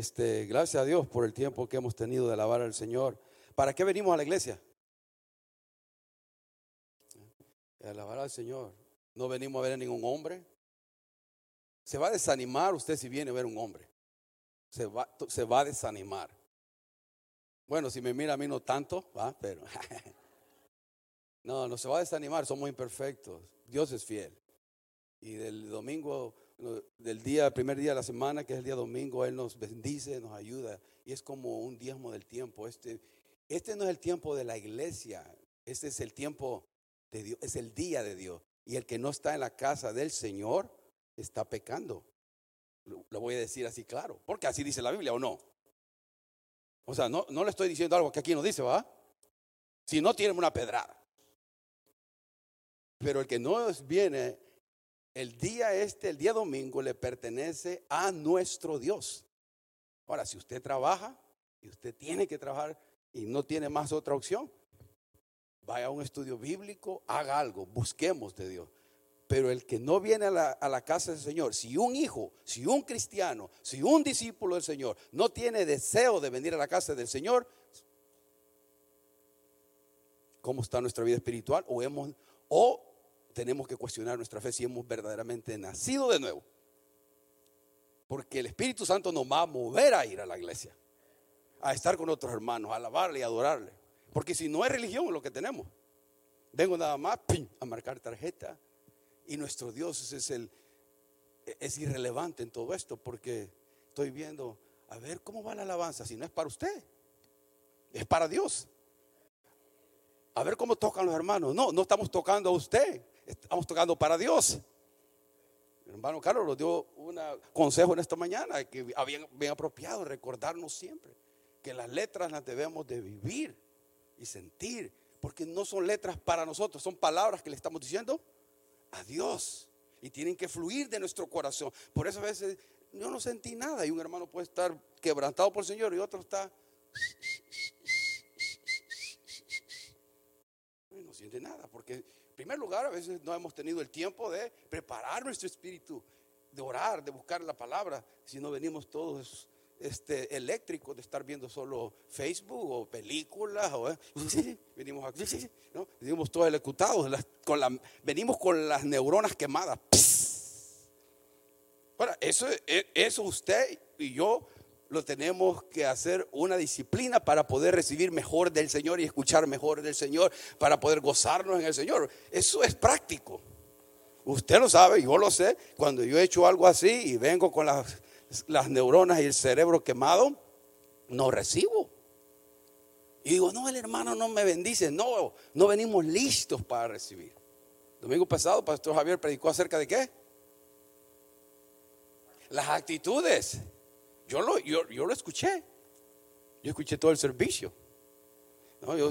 Este, gracias a Dios por el tiempo que hemos tenido de alabar al Señor. ¿Para qué venimos a la iglesia? A alabar al Señor. No venimos a ver a ningún hombre. Se va a desanimar usted si viene a ver un hombre. Se va, se va a desanimar. Bueno, si me mira a mí no tanto, ¿va? pero no, no se va a desanimar, somos imperfectos. Dios es fiel. Y del domingo, del día, primer día de la semana, que es el día domingo, Él nos bendice, nos ayuda. Y es como un diezmo del tiempo. Este, este no es el tiempo de la iglesia, este es el tiempo de Dios, es el día de Dios. Y el que no está en la casa del Señor está pecando. Lo voy a decir así claro, porque así dice la Biblia o no. O sea, no, no le estoy diciendo algo que aquí no dice, ¿va? Si no, tiene una pedrada. Pero el que no viene, el día este, el día domingo, le pertenece a nuestro Dios. Ahora, si usted trabaja y usted tiene que trabajar y no tiene más otra opción, vaya a un estudio bíblico, haga algo, busquemos de Dios. Pero el que no viene a la, a la, casa del Señor, si un hijo, si un cristiano, si un discípulo del Señor no tiene deseo de venir a la casa del Señor, ¿cómo está nuestra vida espiritual? O, hemos, o tenemos que cuestionar nuestra fe si hemos verdaderamente nacido de nuevo. Porque el Espíritu Santo nos va a mover a ir a la iglesia, a estar con otros hermanos, a alabarle y adorarle. Porque si no es religión lo que tenemos, vengo nada más a marcar tarjeta. Y nuestro Dios es, el, es irrelevante en todo esto porque estoy viendo, a ver cómo va la alabanza, si no es para usted, es para Dios. A ver cómo tocan los hermanos. No, no estamos tocando a usted, estamos tocando para Dios. Mi hermano Carlos nos dio un consejo en esta mañana que había bien apropiado recordarnos siempre que las letras las debemos de vivir y sentir, porque no son letras para nosotros, son palabras que le estamos diciendo a Dios y tienen que fluir de nuestro corazón. Por eso a veces yo no sentí nada y un hermano puede estar quebrantado por el Señor y otro está no siente nada, porque primer lugar a veces no hemos tenido el tiempo de preparar nuestro espíritu, de orar, de buscar la palabra, si no venimos todos este, eléctrico de estar viendo solo Facebook o películas. O, ¿eh? venimos aquí, ¿no? venimos todos ejecutados, con la, venimos con las neuronas quemadas. Ahora, eso, eso usted y yo lo tenemos que hacer una disciplina para poder recibir mejor del Señor y escuchar mejor del Señor, para poder gozarnos en el Señor. Eso es práctico. Usted lo sabe, yo lo sé. Cuando yo he hecho algo así y vengo con las las neuronas y el cerebro quemado, no recibo. Y digo, no, el hermano no me bendice. No, no venimos listos para recibir. Domingo pasado, Pastor Javier predicó acerca de qué? Las actitudes. Yo lo, yo, lo escuché. Yo escuché todo el servicio. Yo,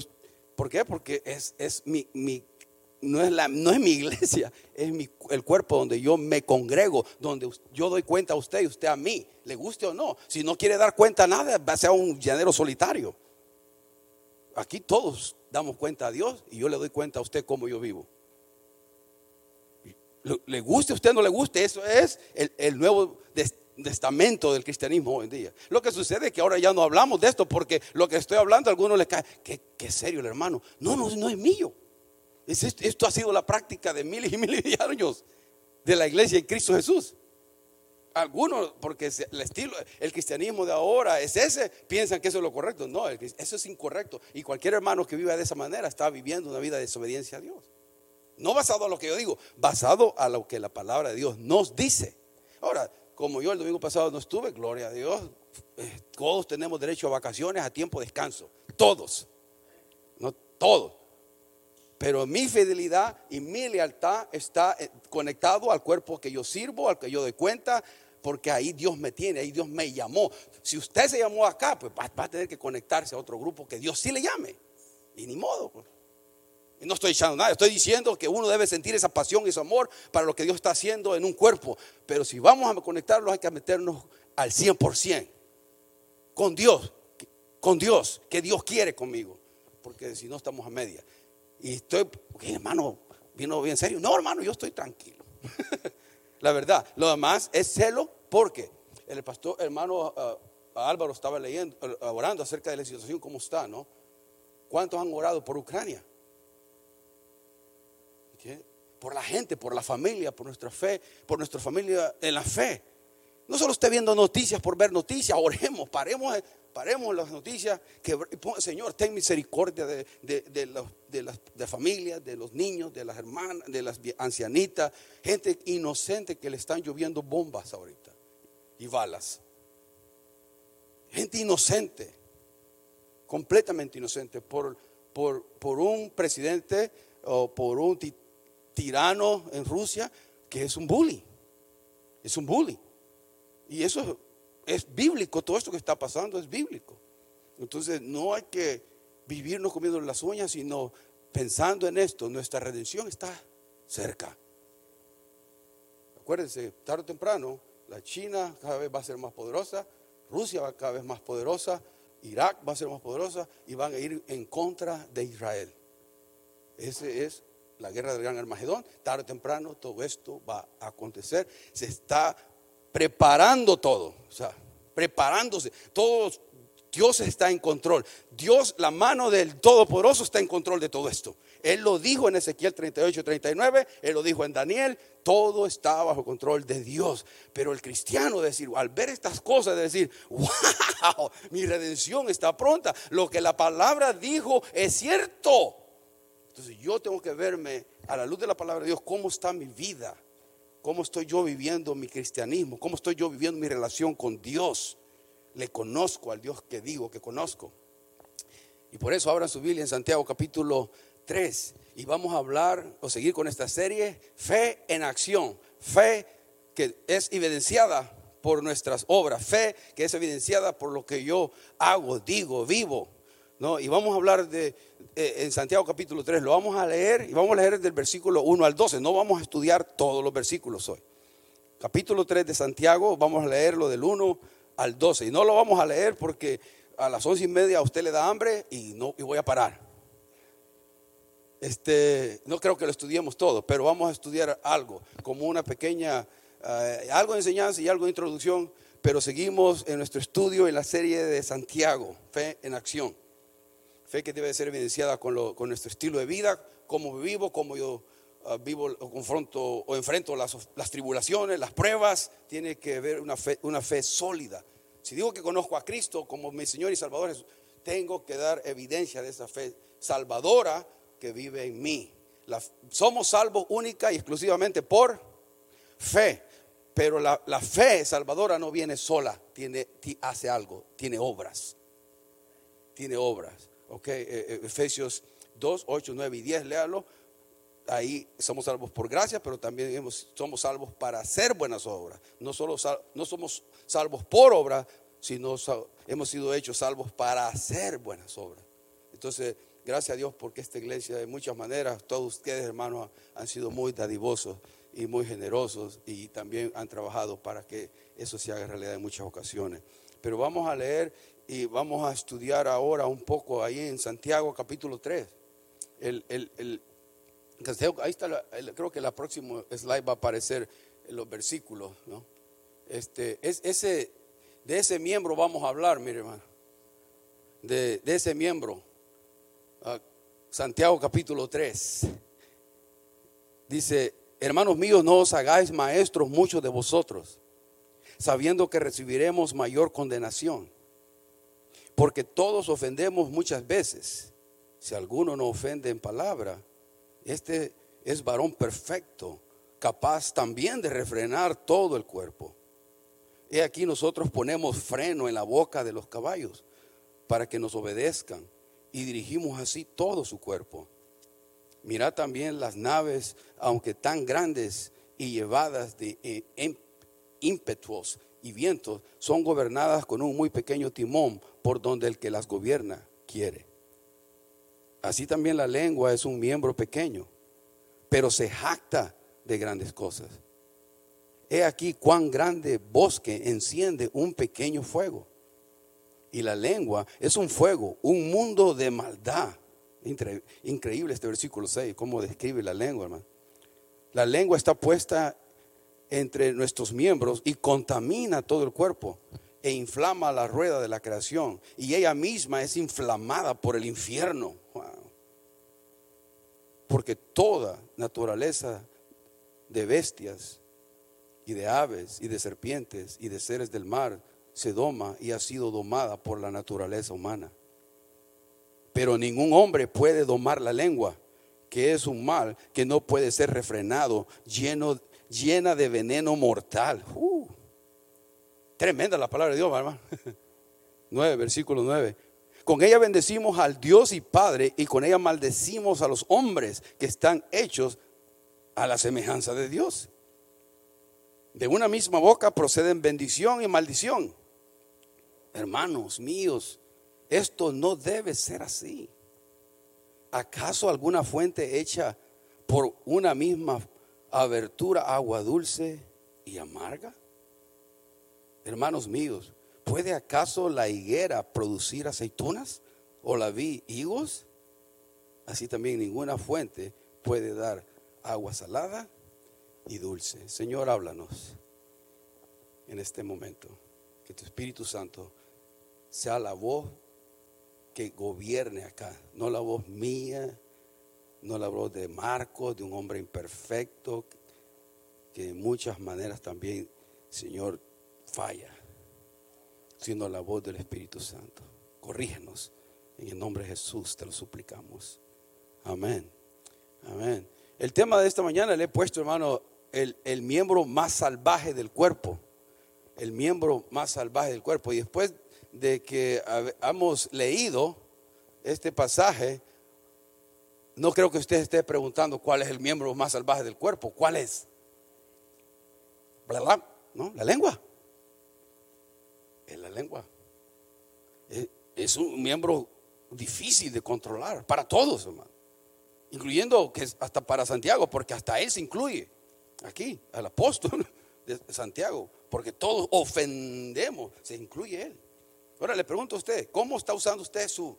¿Por qué? Porque es, es mi, mi no es, la, no es mi iglesia, es mi, el cuerpo donde yo me congrego, donde yo doy cuenta a usted y usted a mí, le guste o no. Si no quiere dar cuenta a nada, va a ser un llanero solitario. Aquí todos damos cuenta a Dios y yo le doy cuenta a usted cómo yo vivo. Le guste a usted no le guste, eso es el, nuevo testamento del cristianismo hoy en día. Lo que sucede es que ahora ya no hablamos de esto porque lo que estoy hablando a algunos les cae, qué, serio el hermano. No, no, no es mío. Esto ha sido la práctica de miles y miles de años de la iglesia en Cristo Jesús. Algunos, porque el estilo, el cristianismo de ahora es ese, piensan que eso es lo correcto. No, eso es incorrecto. Y cualquier hermano que viva de esa manera está viviendo una vida de desobediencia a Dios. No basado a lo que yo digo, basado a lo que la palabra de Dios nos dice. Ahora, como yo el domingo pasado no estuve, gloria a Dios, eh, todos tenemos derecho a vacaciones, a tiempo de descanso. Todos. No todos. Pero mi fidelidad y mi lealtad está eh, conectado al cuerpo que yo sirvo, al que yo doy cuenta, porque ahí Dios me tiene, ahí Dios me llamó. Si usted se llamó acá, pues va, a tener que conectarse a otro grupo que Dios sí le llame. Y ni modo. No estoy echando nada, estoy diciendo que uno debe sentir esa pasión y ese amor para lo que Dios está haciendo en un cuerpo. Pero si vamos a conectarlos hay que meternos al 100% con Dios, con Dios, que Dios quiere conmigo. Porque si no estamos a media. Y estoy, hermano, vino bien serio. No, hermano, yo estoy tranquilo. La verdad, lo demás es celo porque el pastor, hermano uh, Álvaro estaba leyendo, orando acerca de la situación, cómo está, ¿no? ¿Cuántos han orado por Ucrania? Por la gente, por la familia, por nuestra fe, por nuestra familia en la fe. No solo esté viendo noticias por ver noticias, oremos, paremos, paremos las noticias. Que, Señor, ten misericordia de, de, las familias, de los niños, de las hermanas, de las ancianitas, gente inocente que le están lloviendo bombas ahorita y balas. Gente inocente, completamente inocente, por, por, por un presidente o por un tirano en Rusia que es un bully. Es un bully. Y eso es bíblico, todo esto que está pasando es bíblico. Entonces no hay que vivirnos comiendo las uñas, sino pensando en esto, nuestra redención está cerca. Acuérdense, tarde o temprano, la China cada vez va a ser más poderosa, Rusia va cada vez más poderosa, Irak va a ser más poderosa y van a ir en contra de Israel. Ese es la guerra del gran Armagedón. Tarde o temprano todo esto va a acontecer. Se está preparando todo, o sea, preparándose. Todo, Dios está en control. Dios, la mano del Todopoderoso está en control de todo esto. Él lo dijo en Ezequiel 38, 39, Él lo dijo en Daniel, todo está bajo control de Dios. Pero el cristiano decir, al ver estas cosas, de decir, wow, mi redención está pronta. Lo que la palabra dijo es cierto. Entonces yo tengo que verme a la luz de la palabra de Dios, cómo está mi vida ¿Cómo estoy yo viviendo mi cristianismo? ¿Cómo estoy yo viviendo mi relación con Dios? Le conozco al Dios que digo que conozco. Y por eso abran su Biblia en Santiago capítulo 3 y vamos a hablar o seguir con esta serie, fe en acción, fe que es evidenciada por nuestras obras, fe que es evidenciada por lo que yo hago, digo, vivo. ¿No? Y vamos a hablar de, eh, en Santiago capítulo 3, lo vamos a leer y vamos a leer del versículo 1 al 12. No vamos a estudiar todos los versículos hoy. Capítulo 3 de Santiago, vamos a leerlo del 1 al 12. Y no lo vamos a leer porque a las once y media a usted le da hambre y, no, y voy a parar. Este, no creo que lo estudiemos todo, pero vamos a estudiar algo, como una pequeña, eh, algo de enseñanza y algo de introducción, pero seguimos en nuestro estudio en la serie de Santiago, Fe en Acción. Fe que debe ser evidenciada con, nuestro estilo de vida, cómo vivo, cómo yo ah, vivo o confronto o enfrento las, tribulaciones, las pruebas. Tiene que haber una fe, sólida. Si digo que conozco a Cristo como mi Señor y Salvador, tengo que dar evidencia de esa fe salvadora que vive en mí. somos salvos única y exclusivamente por fe. Pero la, fe salvadora no viene sola, hace algo, tiene obras. Tiene obras. Ok, eh, eh, Efesios 2, 8, 9 y 10, léalo. Ahí somos salvos por gracia, pero también somos salvos para hacer buenas obras. No, solo no somos salvos por obra, sino hemos sido hechos salvos para hacer buenas obras. Entonces, gracias a Dios porque esta iglesia de muchas maneras, todos ustedes hermanos han sido muy dadivosos y muy generosos y también han trabajado para que eso se haga realidad en muchas ocasiones. Pero vamos a leer y vamos a estudiar ahora un poco ahí en Santiago capítulo 3. El, el, está, creo que la próxima slide va a aparecer los versículos, ¿no? Este, es, ese, de ese miembro vamos a hablar, mire hermano. De, de ese miembro. Ah, Santiago capítulo 3. Dice, hermanos míos, no os hagáis maestros muchos de vosotros, sabiendo que recibiremos mayor condenación porque todos ofendemos muchas veces. Si alguno no ofende en palabra, este es varón perfecto, capaz también de refrenar todo el cuerpo. He aquí nosotros ponemos freno en la boca de los caballos para que nos obedezcan y dirigimos así todo su cuerpo. Mirad también las naves, aunque tan grandes y llevadas de eh, ímpetuos y vientos, son gobernadas con un muy pequeño timón por donde el que las gobierna quiere. Así también la lengua es un miembro pequeño, pero se jacta de grandes cosas. He aquí cuán grande bosque enciende un pequeño fuego. Y la lengua es un fuego, un mundo de maldad. Increíble este versículo 6, cómo describe la lengua, hermano. La lengua está puesta entre nuestros miembros y contamina todo el cuerpo e inflama la rueda de la creación. Y ella misma es inflamada por el infierno. Porque toda naturaleza de bestias y de aves y de serpientes y de seres del mar se doma y ha sido domada por la naturaleza humana. Pero ningún hombre puede domar la lengua, que es un mal que no puede ser refrenado, lleno, llena de veneno mortal. Uh, tremenda la palabra de Dios, hermano. 9, versículo 9. Con ella bendecimos al Dios y Padre y con ella maldecimos a los hombres que están hechos a la semejanza de Dios. De una misma boca proceden bendición y maldición. Hermanos míos, esto no debe ser así. ¿Acaso alguna fuente hecha por una misma abertura agua dulce y amarga? Hermanos míos, ¿puede acaso la higuera producir aceitunas o la vid higos? Así también ninguna fuente puede dar agua salada y dulce. Señor, háblanos en este momento. Que tu Espíritu Santo sea la voz que gobierne acá, no la voz mía, no la voz de Marcos, de un hombre imperfecto, que de muchas maneras también, Señor, falla, sino la voz del Espíritu Santo. Corrígenos. En el nombre de Jesús te lo suplicamos. Amén. Amén. El tema de esta mañana le he puesto, hermano, el, el miembro más salvaje del cuerpo. El miembro más salvaje del cuerpo. Y después de que hemos leído este pasaje, no creo que usted esté preguntando cuál es el miembro más salvaje del cuerpo. ¿Cuál es? ¿No? La lengua. Es la lengua. Es un miembro difícil de controlar para todos, hermano. Incluyendo que hasta para Santiago, porque hasta él se incluye aquí, al apóstol de Santiago, porque todos ofendemos, se incluye él. Ahora le pregunto a usted, ¿cómo está usando usted su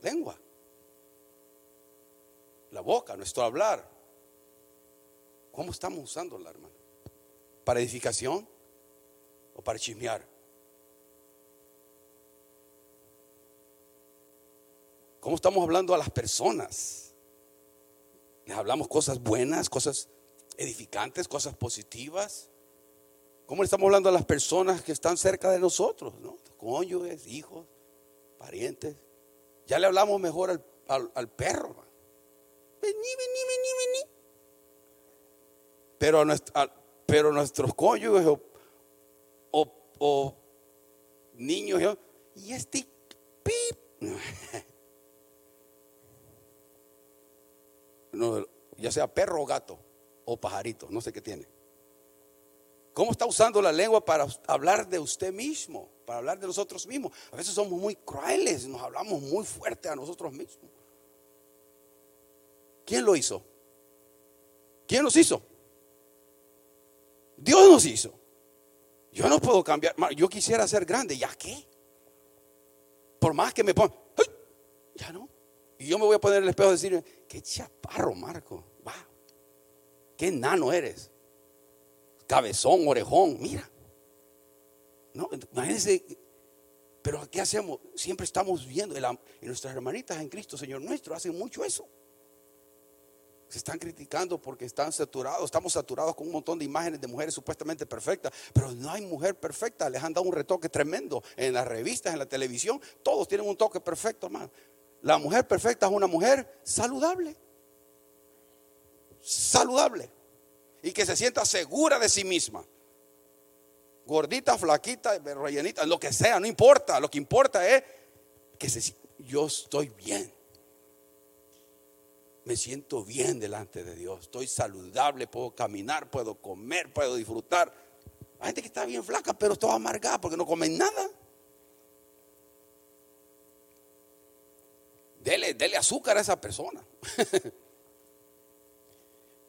lengua? La boca, nuestro hablar. ¿Cómo estamos usándola, hermano? ¿Para edificación o para chismear? ¿Cómo estamos hablando a las personas? Les hablamos cosas buenas, cosas edificantes, cosas positivas. ¿Cómo le estamos hablando a las personas que están cerca de nosotros? ¿no? Cónyuges, hijos, parientes. Ya le hablamos mejor al, perro. Vení, vení, vení, vení. Pero, a pero nuestros cónyuges o, niños, y este pip. Ya sea perro o gato o pajarito, no sé qué tiene. ¿Cómo está usando la lengua para hablar de usted mismo? Para hablar de nosotros mismos. A veces somos muy crueles, nos hablamos muy fuerte a nosotros mismos. ¿Quién lo hizo? ¿Quién nos hizo? Dios nos hizo. Yo no puedo cambiar. Yo quisiera ser grande. ¿Ya qué? Por más que me ponga, ya no. Y yo me voy a poner el espejo y decir, qué chaparro, Marco. Va. Qué nano eres cabezón, orejón, mira. No, imagínense, pero ¿qué hacemos? Siempre estamos viendo, y nuestras hermanitas en Cristo, Señor nuestro, hacen mucho eso. Se están criticando porque están saturados, estamos saturados con un montón de imágenes de mujeres supuestamente perfectas, pero no hay mujer perfecta, les han dado un retoque tremendo en las revistas, en la televisión, todos tienen un toque perfecto, hermano. La mujer perfecta es una mujer saludable. Saludable y que se sienta segura de sí misma. Gordita, flaquita, rellenita, lo que sea, no importa. Lo que importa es que se, yo estoy bien. Me siento bien delante de Dios. Estoy saludable, puedo caminar, puedo comer, puedo disfrutar. Hay gente que está bien flaca, pero está amargada porque no comen nada. Dele, dele azúcar a esa persona.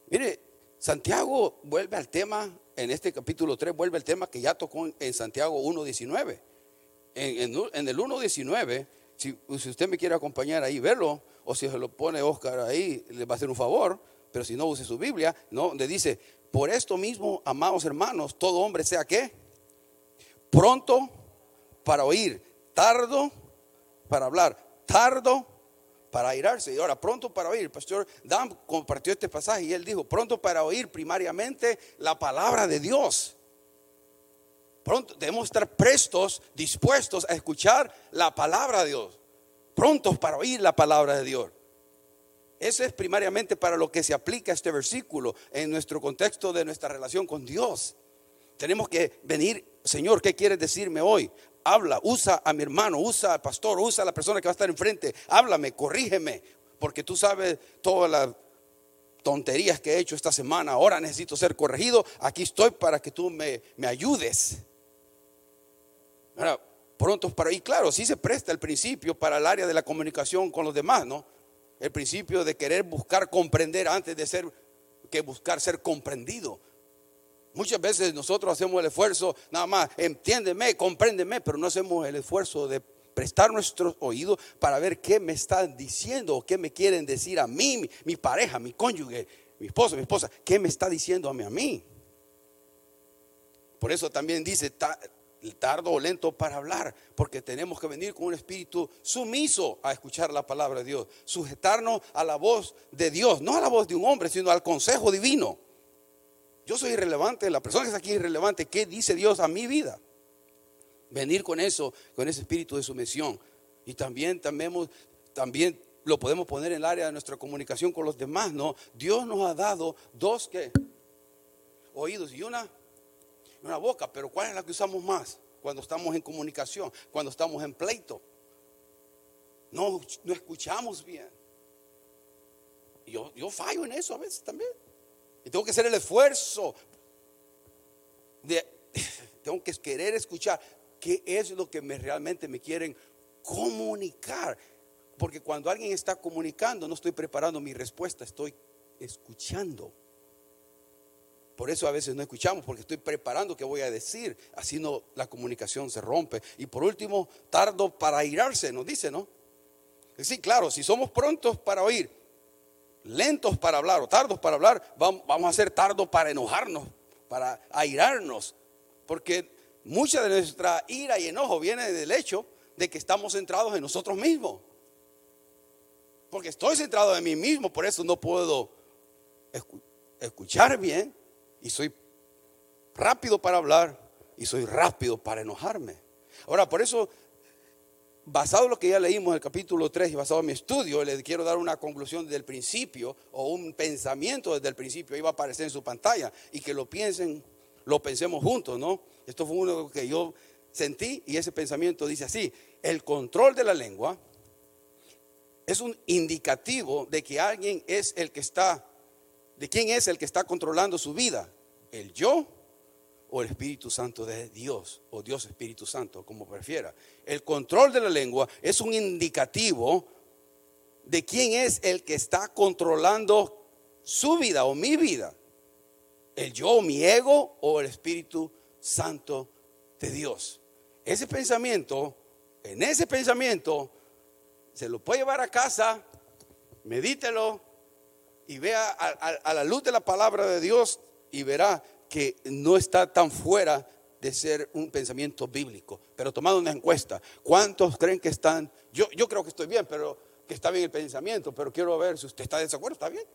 Mire, Santiago vuelve al tema, en este capítulo 3, vuelve al tema que ya tocó en Santiago 1.19. En, en, el 1.19, si, usted me quiere acompañar ahí, verlo, o si se lo pone Oscar ahí, le va a hacer un favor, pero si no use su Biblia, no, le dice, por esto mismo, amados hermanos, todo hombre sea qué, pronto para oír, tardo para hablar, tardo para airarse. Y ahora, pronto para oír. Pastor Dan compartió este pasaje y él dijo, pronto para oír primariamente la palabra de Dios. Pronto debemos estar prestos, dispuestos a escuchar la palabra de Dios. Prontos para oír la palabra de Dios. Eso es primariamente para lo que se aplica este versículo en nuestro contexto de nuestra relación con Dios. Tenemos que venir, Señor, ¿qué quieres decirme hoy? Habla, usa a mi hermano, usa al pastor, usa a la persona que va a estar enfrente. Háblame, corrígeme, porque tú sabes todas las tonterías que he hecho esta semana. Ahora necesito ser corregido. Aquí estoy para que tú me, me ayudes. Ahora, pronto para y claro, sí se presta el principio para el área de la comunicación con los demás, ¿no? El principio de querer buscar comprender antes de ser que buscar ser comprendido. Muchas veces nosotros hacemos el esfuerzo, nada más, entiéndeme, compréndeme, pero no hacemos el esfuerzo de prestar nuestros oídos para ver qué me están diciendo o qué me quieren decir a mí, mi, mi pareja, mi cónyuge, mi esposo, mi esposa, qué me está diciendo a mí, a mí. Por eso también dice, tardo o lento para hablar, porque tenemos que venir con un espíritu sumiso a escuchar la palabra de Dios, sujetarnos a la voz de Dios, no a la voz de un hombre, sino al consejo divino. Yo soy irrelevante, la persona que está aquí es irrelevante, ¿qué dice Dios a mi vida? Venir con eso, con ese espíritu de sumisión. Y también, también, también lo podemos poner en el área de nuestra comunicación con los demás, ¿no? Dios nos ha dado dos que oídos y una una boca, pero ¿cuál es la que usamos más? Cuando estamos en comunicación, cuando estamos en pleito. No, no escuchamos bien. Yo, yo fallo en eso a veces también. Y tengo que hacer el esfuerzo de, tengo que querer escuchar qué es lo que me, realmente me quieren comunicar. Porque cuando alguien está comunicando, no estoy preparando mi respuesta, estoy escuchando. Por eso a veces no escuchamos, porque estoy preparando qué voy a decir. Así no la comunicación se rompe. Y por último, tardo para airarse, nos dice, ¿no? Sí, claro, si somos prontos para oír, lentos para hablar o tardos para hablar, vamos a ser tardos para enojarnos, para airarnos. Porque mucha de nuestra ira y enojo viene del hecho de que estamos centrados en nosotros mismos. Porque estoy centrado en mí mismo, por eso no puedo escuchar bien y soy rápido para hablar y soy rápido para enojarme. Ahora, por eso, basado en lo que ya leímos en el capítulo 3 y basado en mi estudio, le quiero dar una conclusión desde el principio o un pensamiento desde el principio, iba a aparecer en su pantalla y que lo piensen, lo pensemos juntos, ¿no? Esto fue uno que yo sentí y ese pensamiento dice así, el control de la lengua es un indicativo de que alguien es el que está, de quién es el que está controlando su vida el yo o el Espíritu Santo de Dios, o Dios Espíritu Santo, como prefiera. El control de la lengua es un indicativo de quién es el que está controlando su vida o mi vida. El yo, mi ego o el Espíritu Santo de Dios. Ese pensamiento, en ese pensamiento, se lo puede llevar a casa, medítelo y vea a, a la luz de la palabra de Dios y verá que no está tan fuera de ser un pensamiento bíblico. Pero tomando una encuesta, ¿cuántos creen que están? Yo, creo que estoy bien, pero que está bien el pensamiento, pero quiero ver si usted está de desacuerdo, ¿está bien?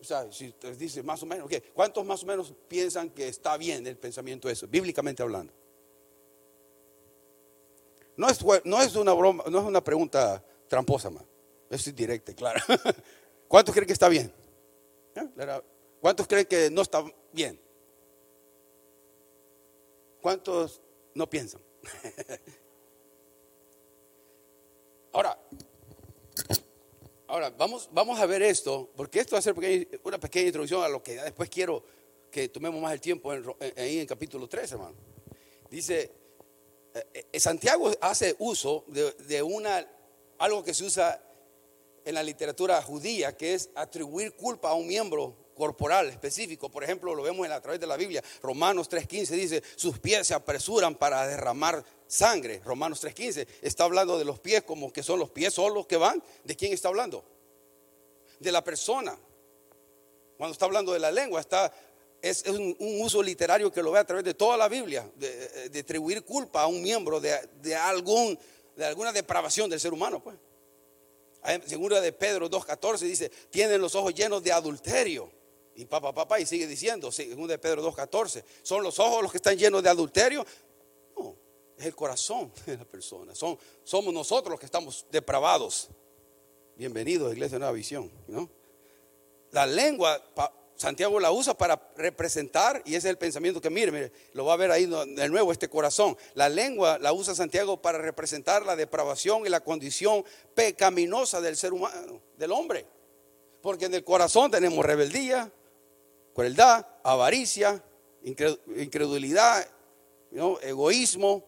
O sea, si usted dice más o menos, ¿cuántos más o menos piensan que está bien el pensamiento eso, bíblicamente hablando? No es, no es una broma, no es una pregunta tramposa, más. Es directa, claro. ¿Cuántos creen que está bien? ¿Cuántos creen que no está bien? ¿Cuántos no piensan? ahora, ahora vamos, vamos a ver esto, porque esto va a ser una pequeña introducción a lo que después quiero que tomemos más el tiempo en, ahí en capítulo 3, hermano. Dice, eh, eh, Santiago hace uso de, de una, algo que se usa en la literatura judía, que es atribuir culpa a un miembro corporal específico. Por ejemplo, lo vemos a través de la Biblia. Romanos 3.15 dice, sus pies se apresuran para derramar sangre. Romanos 3.15 está hablando de los pies como que son los pies solos que van. ¿De quién está hablando? De la persona. Cuando está hablando de la lengua, está es, un, uso literario que lo ve a través de toda la Biblia, de, de atribuir culpa a un miembro de, de, algún, de alguna depravación del ser humano. Pues. Segunda de Pedro 2.14 dice, tienen los ojos llenos de adulterio. Y papá, papá, y sigue diciendo, segunda de Pedro 2.14, ¿son los ojos los que están llenos de adulterio? No, es el corazón de la persona. Son, somos nosotros los que estamos depravados. Bienvenidos, Iglesia Nueva Visión. ¿no? La lengua, Santiago la usa para representar, y ese es el pensamiento que mire, mire, lo va a ver ahí de nuevo este corazón. La lengua la usa Santiago para representar la depravación y la condición pecaminosa del ser humano, del hombre. Porque en el corazón tenemos rebeldía, crueldad, avaricia, incredulidad, egoísmo,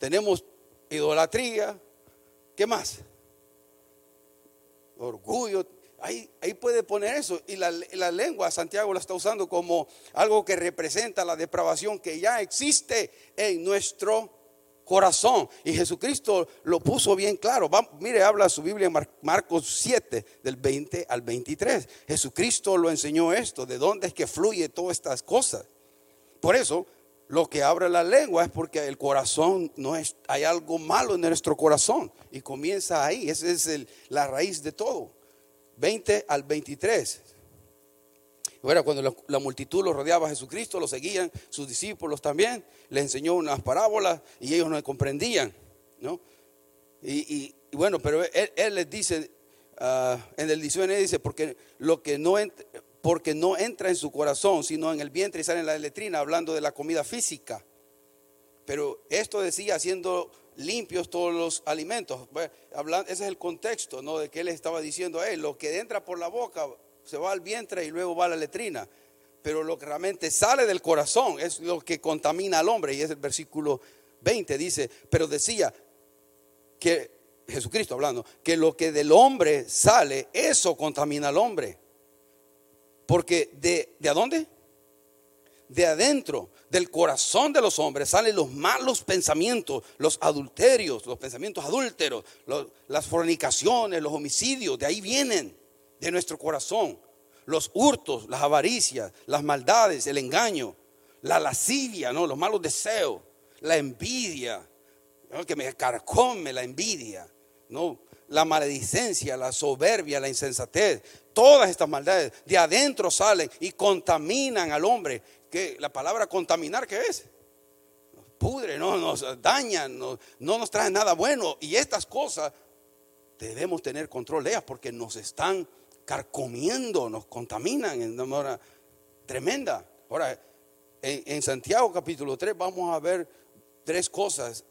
tenemos idolatría, ¿qué más? Orgullo, Ahí, puede poner eso. Y la, lengua, Santiago la está usando como algo que representa la depravación que ya existe en nuestro corazón. Y Jesucristo lo puso bien claro. mire, habla su Biblia en Marcos 7, del 20 al 23. Jesucristo lo enseñó esto, de dónde es que fluye todas estas cosas. Por eso, lo que abre la lengua es porque el corazón no es, hay algo malo en nuestro corazón. Y comienza ahí, esa es la raíz de todo. 20 al 23. Bueno, cuando la, multitud lo rodeaba a Jesucristo, lo seguían, sus discípulos también, le enseñó unas parábolas y ellos no comprendían, ¿no? Y, bueno, pero él, les dice, uh, en el diccionario dice, porque lo que no entra, porque no entra en su corazón, sino en el vientre y sale en la letrina, hablando de la comida física. Pero esto decía haciendo limpios todos los alimentos. ese es el contexto, ¿no? De que él estaba diciendo, él lo que entra por la boca se va al vientre y luego va a la letrina. Pero lo que realmente sale del corazón es lo que contamina al hombre. Y es el versículo 20, dice, pero decía que, Jesucristo hablando, que lo que del hombre sale, eso contamina al hombre. Porque de, ¿de dónde? De adentro del corazón de los hombres salen los malos pensamientos, los adulterios, los pensamientos adúlteros, las fornicaciones, los homicidios, de ahí vienen, de nuestro corazón. Los hurtos, las avaricias, las maldades, el engaño, la lascivia, ¿no? los malos deseos, la envidia, que me carcome la envidia, ¿no? la maledicencia, la soberbia, la insensatez, todas estas maldades de adentro salen y contaminan al hombre la palabra contaminar, ¿qué es? Nos pudre, no nos dañan, no, nos trae nada bueno. Y estas cosas debemos tener control de ellas porque nos están carcomiendo, nos contaminan en una manera tremenda. Ahora, en, Santiago capítulo 3 vamos a ver tres cosas.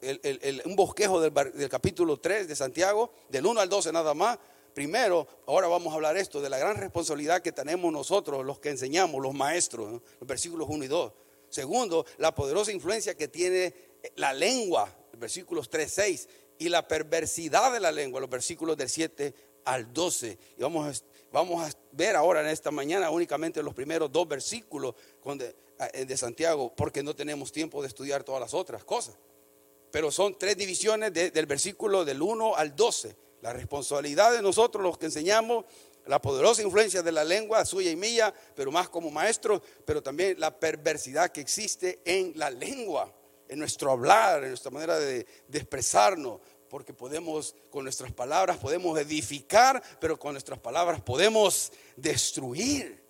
un bosquejo del, del, capítulo 3 de Santiago, del 1 al 12 nada más, Primero, ahora vamos a hablar esto de la gran responsabilidad que tenemos nosotros, los que enseñamos, los maestros, los versículos 1 y 2. Segundo, la poderosa influencia que tiene la lengua, versículos 3, 6, y la perversidad de la lengua, los versículos del 7 al 12. Y vamos vamos a ver ahora en esta mañana únicamente los primeros dos versículos de, Santiago, porque no tenemos tiempo de estudiar todas las otras cosas. Pero son tres divisiones del versículo del 1 al 12. La responsabilidad de nosotros, los que enseñamos, la poderosa influencia de la lengua suya y mía, pero más como maestros, pero también la perversidad que existe en la lengua, en nuestro hablar, en nuestra manera de, expresarnos, porque podemos, con nuestras palabras podemos edificar, pero con nuestras palabras podemos destruir.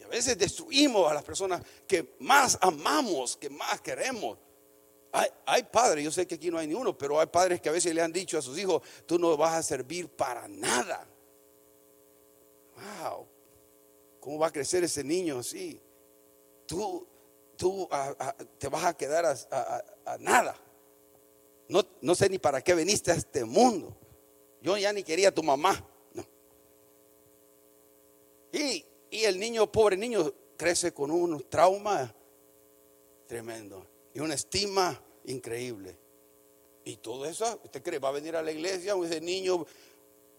Y a veces destruimos a las personas que más amamos, que más queremos. Hay, padres, yo sé que aquí no hay ni uno, pero hay padres que a veces le han dicho a sus hijos, tú no vas a servir para nada. Wow, ¿cómo va a crecer ese niño así? Tú, tú te vas a quedar a, nada. No, no, sé ni para qué viniste a este mundo. Yo ya ni quería a tu mamá. Y, y el niño, pobre niño, crece con un trauma tremendo y una estima increíble. Y todo eso, ¿usted cree? ¿Va a venir a la iglesia ese niño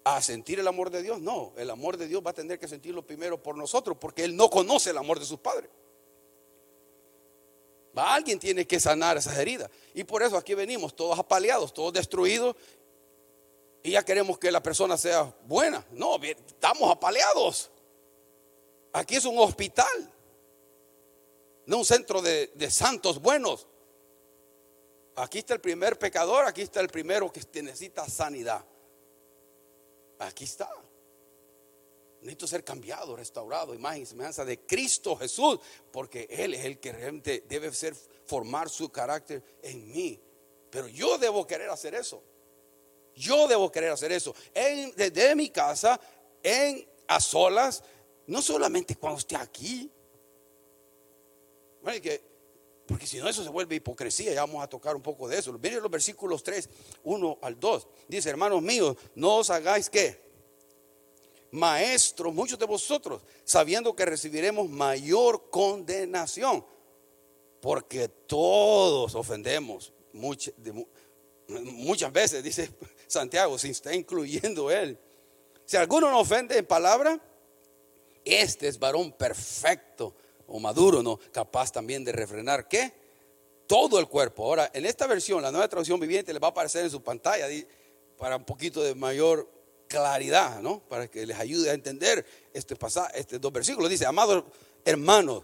a sentir el amor de Dios? No, el amor de Dios va a tener que sentirlo primero por nosotros, porque él no conoce el amor de sus padres. Alguien tiene que sanar esas heridas. Y por eso aquí venimos, todos apaleados, todos destruidos. Y ya queremos que la persona sea buena. No, estamos apaleados. Aquí es un hospital. no un centro de, de santos buenos. Aquí está el primer pecador, aquí está el primero que necesita sanidad. Aquí está. Necesito ser cambiado, restaurado, imagen y semejanza de Cristo Jesús, porque Él es el que realmente debe ser formar su carácter en mí. Pero yo debo querer hacer eso. Yo debo querer hacer eso. Desde mi casa, en a solas, no solamente cuando esté aquí. porque si no, eso se vuelve hipocresía. Ya vamos a tocar un poco de eso. Miren los versículos 3, 1 al 2. Dice, hermanos míos, no os hagáis que maestros, muchos de vosotros, sabiendo que recibiremos mayor condenación, porque todos ofendemos muchas, veces, dice Santiago, si está incluyendo él. Si alguno no ofende en palabra, este es varón perfecto o maduro, ¿no? Capaz también de refrenar, ¿qué? Todo el cuerpo. Ahora, en esta versión, la nueva traducción viviente, le va a aparecer en su pantalla para un poquito de mayor claridad, ¿no? Para que les ayude a entender este pasaje, estos dos versículos. Dice, amados hermanos,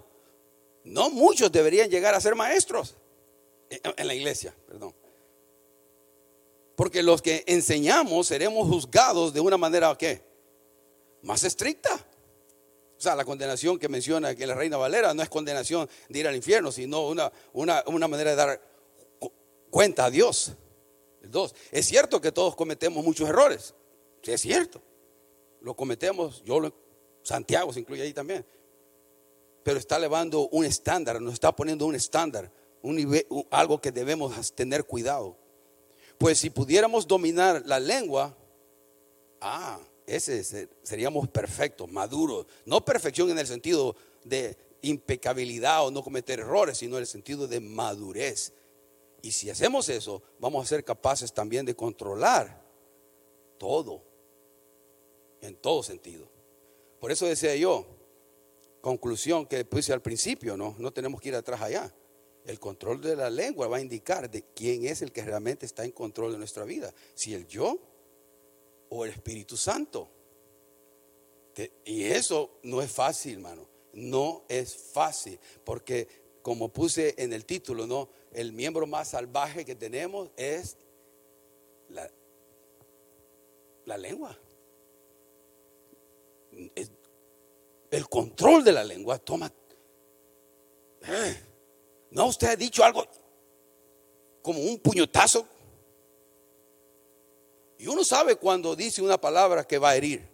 no muchos deberían llegar a ser maestros en la iglesia, perdón. Porque los que enseñamos seremos juzgados de una manera, ¿qué? Más estricta. O sea, la condenación que menciona que la Reina Valera no es condenación de ir al infierno, sino una, una, una manera de dar cuenta a Dios. Dos, es cierto que todos cometemos muchos errores. Sí, es cierto. Lo cometemos, yo lo, Santiago se incluye ahí también. Pero está elevando un estándar, nos está poniendo un estándar, un nivel, algo que debemos tener cuidado. Pues si pudiéramos dominar la lengua, ah, ese seríamos perfectos, maduros. No perfección en el sentido de impecabilidad o no cometer errores, sino en el sentido de madurez. Y si hacemos eso, vamos a ser capaces también de controlar todo en todo sentido. Por eso decía yo, conclusión que puse al principio, no, no tenemos que ir atrás allá. El control de la lengua va a indicar de quién es el que realmente está en control de nuestra vida, si el yo o el Espíritu Santo. Y eso no es fácil, hermano. No es fácil, porque como puse en el título, no, el miembro más salvaje que tenemos es la, la lengua el control de la lengua toma... ¿No usted ha dicho algo como un puñetazo? Y uno sabe cuando dice una palabra que va a herir.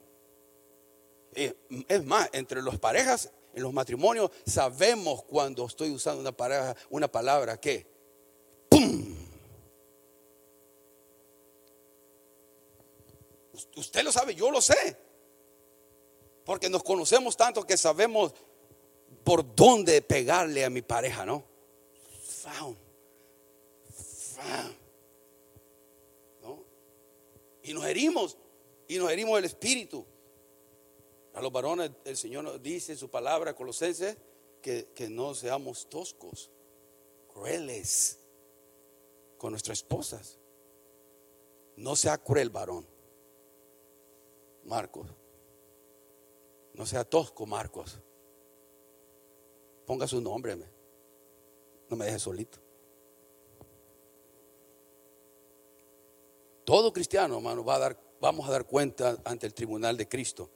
Eh, es más, entre las parejas, en los matrimonios, sabemos cuando estoy usando una, una palabra que, ¡pum! Usted lo sabe, yo lo sé. Porque nos conocemos tanto que sabemos por dónde pegarle a mi pareja, ¿no? ¿No? Y nos herimos, y nos herimos el espíritu. A los varones el Señor nos dice en su palabra, Colosenses, que, que no seamos toscos, crueles con nuestras esposas. No sea cruel varón. Marcos no sea tosco, Marcos. Ponga su nombre. No me deje solito. Todo cristiano, hermano, va a dar, vamos a dar cuenta ante el tribunal de Cristo.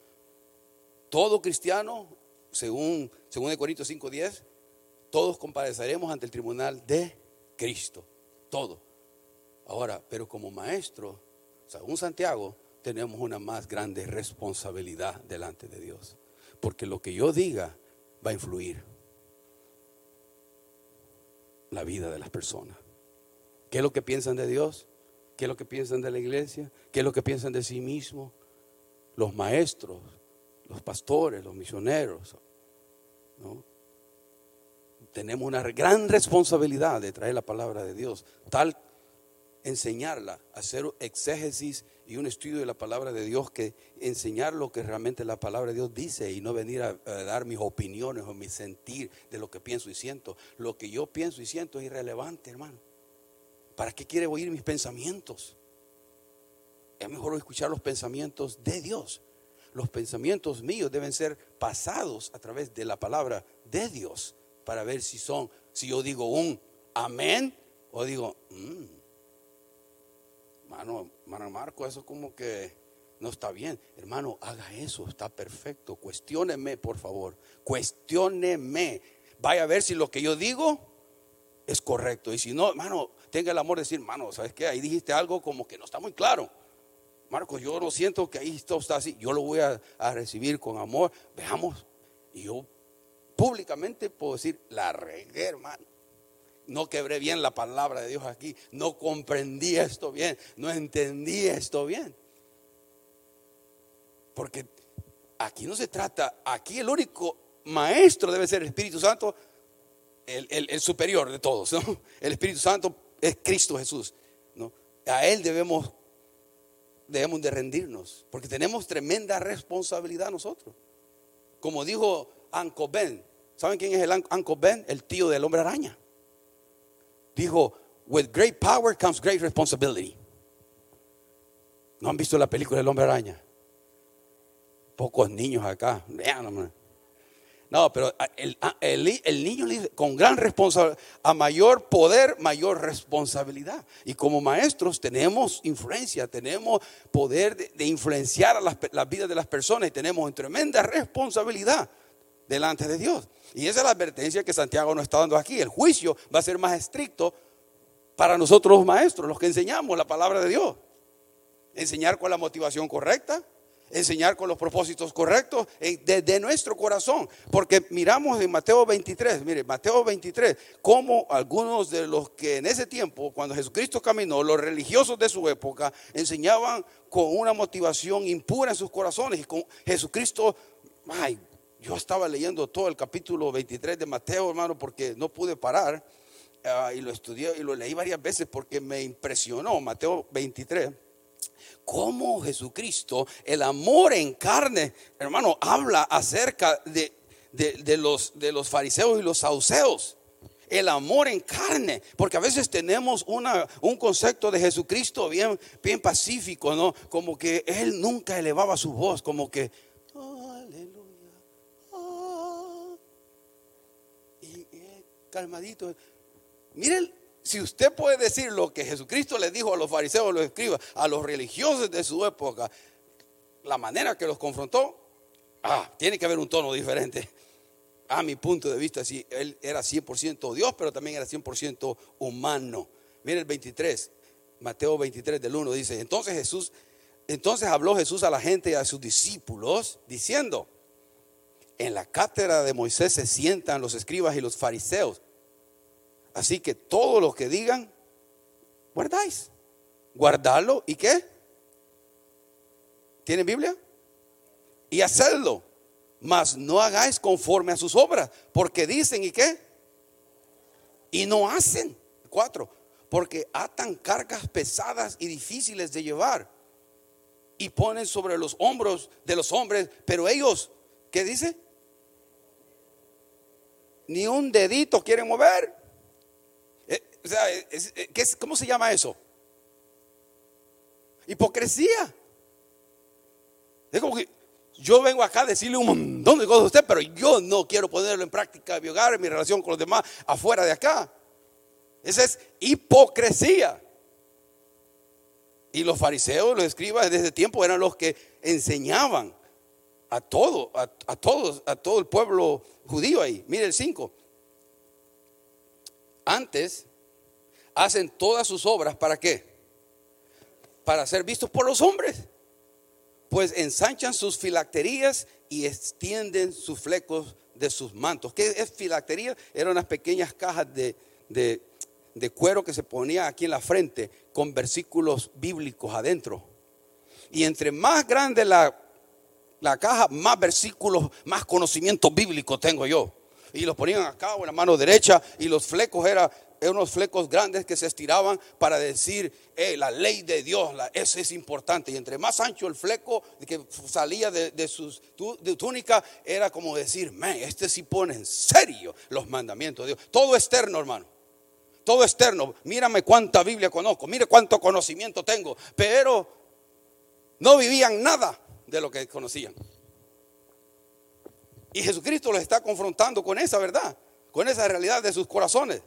Todo cristiano, según, según Corintios 5:10, todos compareceremos ante el tribunal de Cristo. Todo. Ahora, pero como maestro, según Santiago, tenemos una más grande responsabilidad delante de Dios. Porque lo que yo diga va a influir la vida de las personas. ¿Qué es lo que piensan de Dios? ¿Qué es lo que piensan de la iglesia? ¿Qué es lo que piensan de sí mismos? Los maestros, los pastores, los misioneros. Tenemos una gran responsabilidad de traer la palabra de Dios, tal enseñarla, hacer exégesis y un estudio de la palabra de Dios, que enseñar lo que realmente la palabra de Dios dice y no venir a, dar mis opiniones o mi sentir de lo que pienso y siento. Lo que yo pienso y siento es irrelevante, hermano. ¿Para qué quiere oír mis pensamientos? Es mejor escuchar los pensamientos de Dios. Los pensamientos míos deben ser pasados a través de la palabra de Dios para ver si son, si yo digo un amén o digo, mmm, mano, mano Marco, eso como que no está bien. Hermano, haga eso, está perfecto. Cuestióneme, por favor. Cuestióneme. Vaya a ver si lo que yo digo es correcto. Y si no, hermano, tenga el amor de decir, hermano, ¿sabes qué? Ahí dijiste algo como que no está muy claro. Marcos, yo lo siento que ahí esto está así. Yo lo voy a, a recibir con amor. Veamos. Y yo públicamente puedo decir, la regué, hermano no quebré bien la palabra de Dios aquí, no comprendí esto bien, no entendí esto bien. Porque aquí no se trata, aquí el único maestro debe ser el Espíritu Santo, el, superior de todos, El Espíritu Santo es Cristo Jesús, ¿no? A Él debemos, debemos de rendirnos, porque tenemos tremenda responsabilidad nosotros. Como dijo Anco Ben, ¿saben quién es el Anco Ben? El tío del hombre araña. Dijo, with great power comes great responsibility. ¿No han visto la película del hombre araña? Pocos niños acá. No, pero el, el, niño con gran responsabilidad, a mayor poder, mayor responsabilidad. Y como maestros tenemos influencia, tenemos poder de, influenciar a las, las, vidas de las personas y tenemos tremenda responsabilidad delante de Dios. Y esa es la advertencia que Santiago nos está dando aquí. El juicio va a ser más estricto para nosotros los maestros, los que enseñamos la palabra de Dios. Enseñar con la motivación correcta, enseñar con los propósitos correctos desde eh, nuestro corazón. Porque miramos en Mateo 23, mire, Mateo 23, como algunos de los que en ese tiempo, cuando Jesucristo caminó, los religiosos de su época, enseñaban con una motivación impura en sus corazones. Y con Jesucristo, ay, yo estaba leyendo todo el capítulo 23 de Mateo, hermano, porque no pude parar. Ah, y lo estudié y lo leí varias veces porque me impresionó Mateo 23 cómo Jesucristo, el amor en carne, hermano, habla acerca de, de, los, de los fariseos y los sauceos. El amor en carne, porque a veces tenemos una, un concepto de Jesucristo bien, bien pacífico, ¿no? Como que Él nunca elevaba su voz, como que, aleluya, ah". y, calmadito. Miren si usted puede decir lo que Jesucristo le dijo a los fariseos, los escribas, a los religiosos de su época, la manera que los confrontó, ah, tiene que haber un tono diferente. A mi punto de vista, sí, él era 100% Dios, pero también era 100% humano. Mire el 23, Mateo 23 del 1 dice, entonces Jesús, entonces habló Jesús a la gente y a sus discípulos diciendo, en la cátedra de Moisés se sientan los escribas y los fariseos. Así que todo lo que digan, guardáis. Guardarlo y qué? ¿Tienen Biblia? Y hacedlo. Mas no hagáis conforme a sus obras. Porque dicen y qué? Y no hacen. Cuatro. Porque atan cargas pesadas y difíciles de llevar. Y ponen sobre los hombros de los hombres. Pero ellos, ¿qué dice? Ni un dedito quieren mover. O sea, ¿cómo se llama eso? Hipocresía. Es como que yo vengo acá a decirle un montón de cosas a usted, pero yo no quiero ponerlo en práctica mi hogar, en mi relación con los demás, afuera de acá. Esa es hipocresía. Y los fariseos, los escribas desde ese tiempo eran los que enseñaban a todo, a, a todos, a todo el pueblo judío ahí. Mire el 5. Antes hacen todas sus obras para qué? Para ser vistos por los hombres. Pues ensanchan sus filacterías y extienden sus flecos de sus mantos. ¿Qué es filactería? Eran unas pequeñas cajas de, de cuero que se ponía aquí en la frente con versículos bíblicos adentro. Y entre más grande la, la caja, más versículos, más conocimiento bíblico tengo yo. Y los ponían acá o en la mano derecha y los flecos eran unos flecos grandes que se estiraban para decir, eh, la ley de Dios, la, eso es importante. Y entre más ancho el fleco que salía de, de túnica, era como decir, man, este sí pone en serio los mandamientos de Dios. Todo externo, hermano. Todo externo. Mírame cuánta Biblia conozco, mire cuánto conocimiento tengo. Pero no vivían nada de lo que conocían. Y Jesucristo los está confrontando con esa verdad con esa realidad de sus corazones.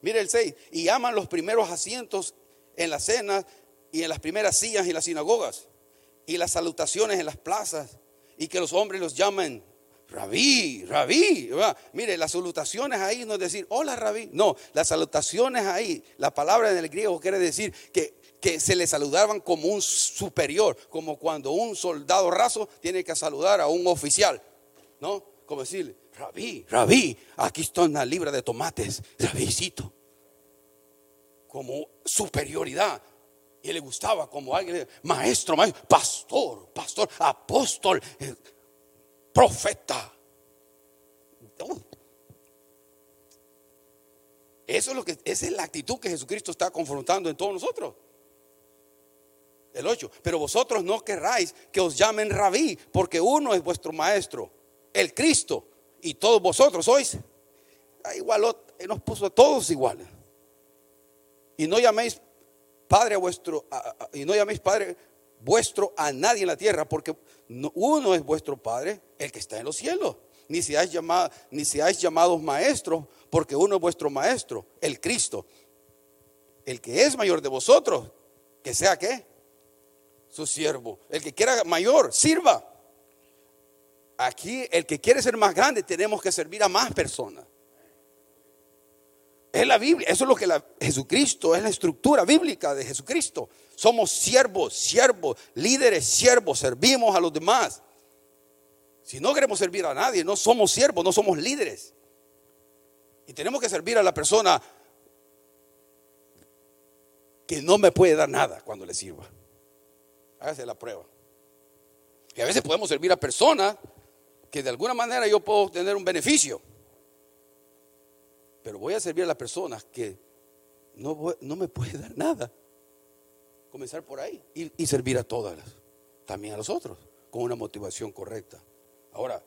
Mire el 6, y aman los primeros asientos en las cenas y en las primeras sillas en las sinagogas y las salutaciones en las plazas y que los hombres los llamen rabí, rabí. Mire, las salutaciones ahí no es decir, hola rabí. No, las salutaciones ahí, la palabra en el griego quiere decir que, que se le saludaban como un superior, como cuando un soldado raso tiene que saludar a un oficial, ¿no? Como decirle, rabí, rabí, aquí está una libra de tomates, rabícito. Como superioridad. Y le gustaba como alguien, maestro, maestro, pastor, pastor, apóstol, eh, profeta. Eso es lo que, esa es la actitud que Jesucristo está confrontando en todos nosotros. El 8. Pero vosotros no querráis que os llamen rabí, porque uno es vuestro maestro, el Cristo, y todos vosotros sois. Igual nos puso a todos iguales. Y no llaméis padre a vuestro, y no llaméis padre vuestro a nadie en la tierra, porque uno es vuestro padre, el que está en los cielos. Ni seáis, llamado, ni seáis llamados maestros, porque uno es vuestro maestro, el Cristo. El que es mayor de vosotros, que sea qué? Su siervo. El que quiera mayor, sirva. Aquí el que quiere ser más grande tenemos que servir a más personas. Es la Biblia, eso es lo que la, Jesucristo, es la estructura bíblica de Jesucristo. Somos siervos, siervos, líderes, siervos, servimos a los demás. Si no queremos servir a nadie, no somos siervos, no somos líderes. Y tenemos que servir a la persona que no me puede dar nada cuando le sirva. Hágase la prueba. Y a veces podemos servir a personas que de alguna manera yo puedo tener un beneficio. Pero voy a servir a las personas que no, no me puede dar nada. Comenzar por ahí y, servir a todas, también a los otros, con una motivación correcta. Ahora,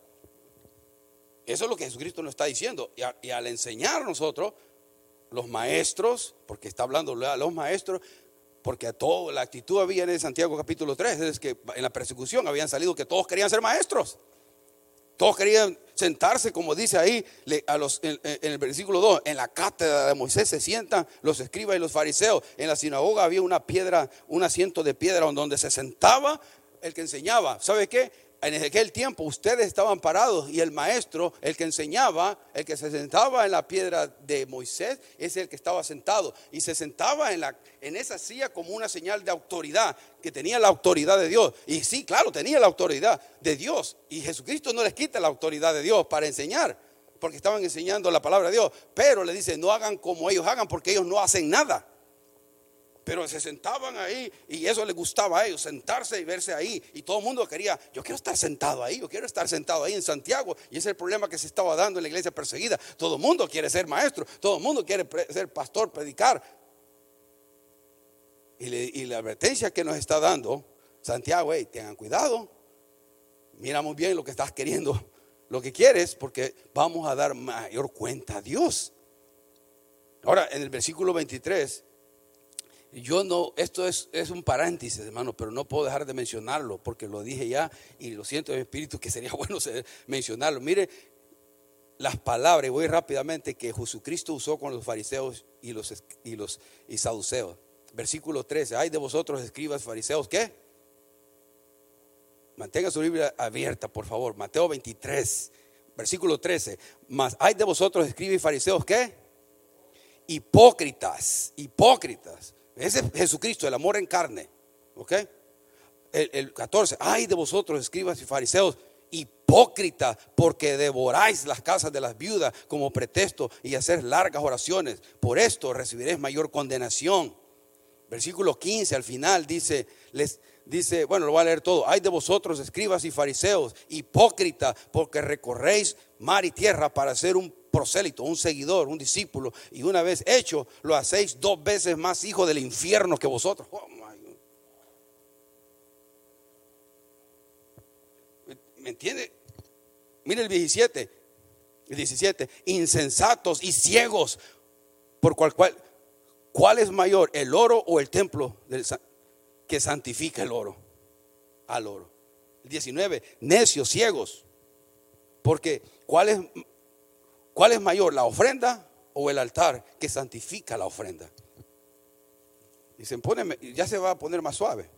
eso es lo que Jesucristo nos está diciendo. Y, al enseñar nosotros, los maestros, porque está hablando a los maestros, porque a todo, la actitud había en Santiago capítulo 3, es que en la persecución habían salido que todos querían ser maestros. Todos querían sentarse, como dice ahí a los, en, el versículo 2, en la cátedra de Moisés se sientan los escribas y los fariseos. En la sinagoga había una piedra, un asiento de piedra donde se sentaba el que enseñaba. ¿Sabe qué? En aquel tiempo ustedes estaban parados y el maestro, el que enseñaba, el que se sentaba en la piedra de Moisés, es el que estaba sentado. Y se sentaba en, la, en esa silla como una señal de autoridad, que tenía la autoridad de Dios. Y sí, claro, tenía la autoridad de Dios. Y Jesucristo no les quita la autoridad de Dios para enseñar, porque estaban enseñando la palabra de Dios. Pero le dice, no hagan como ellos hagan, porque ellos no hacen nada. Pero se sentaban ahí y eso les gustaba a ellos, sentarse y verse ahí. Y todo el mundo quería, yo quiero estar sentado ahí, yo quiero estar sentado ahí en Santiago. Y ese es el problema que se estaba dando en la iglesia perseguida. Todo el mundo quiere ser maestro, todo el mundo quiere ser pastor, predicar. Y, la advertencia que nos está dando Santiago, hey, tengan cuidado, mira muy bien lo que estás queriendo, lo que quieres, porque vamos a dar mayor cuenta a Dios. Ahora, en el versículo 23 yo no, esto es, es, un paréntesis, hermano, pero no puedo dejar de mencionarlo porque lo dije ya y lo siento en espíritu que sería bueno mencionarlo. Mire las palabras, voy rápidamente, que Jesucristo usó con los fariseos y los, y los y saduceos. Versículo 13, hay de vosotros escribas fariseos, ¿qué? Mantenga su Biblia abierta, por favor. Mateo 23, versículo 13. Más hay de vosotros escribas y fariseos, ¿qué? Hipócritas, hipócritas ese es Jesucristo, el amor en carne. ¿Ok? El, 14. Ay de vosotros, escribas y fariseos, hipócritas, porque devoráis las casas de las viudas como pretexto y hacer largas oraciones. Por esto recibiréis mayor condenación. Versículo 15 al final dice, les dice, bueno, lo voy a leer todo. Ay de vosotros, escribas y fariseos, hipócritas, porque recorréis mar y tierra para hacer un prosélito, un seguidor, un discípulo, y una vez hecho, lo hacéis dos veces más hijo del infierno que vosotros. Oh, ¿Me entiende? Mire el 17, el 17, insensatos y ciegos, por cual, cual, ¿cuál es mayor, el oro o el templo del, que santifica el oro? Al oro. El 19, necios, ciegos, porque ¿cuál es ¿Cuál es mayor, la ofrenda o el altar que santifica la ofrenda? Y se pone, ya se va a poner más suave.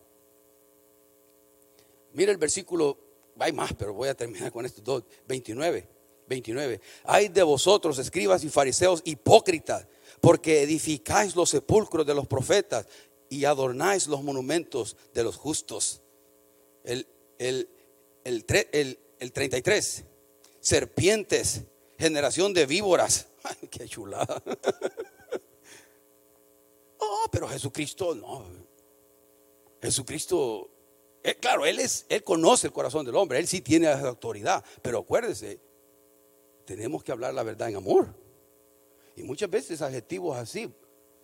Mira el versículo, hay más, pero voy a terminar con estos dos, 29. 29. Hay de vosotros, escribas y fariseos, hipócritas, porque edificáis los sepulcros de los profetas y adornáis los monumentos de los justos. El, el, el, el 33. Serpientes, generación de víboras. Qué chulada. Oh, pero Jesucristo no. Jesucristo, eh, claro, él es, él conoce el corazón del hombre, él sí tiene la autoridad, pero acuérdese, tenemos que hablar la verdad en amor. Y muchas veces adjetivos así,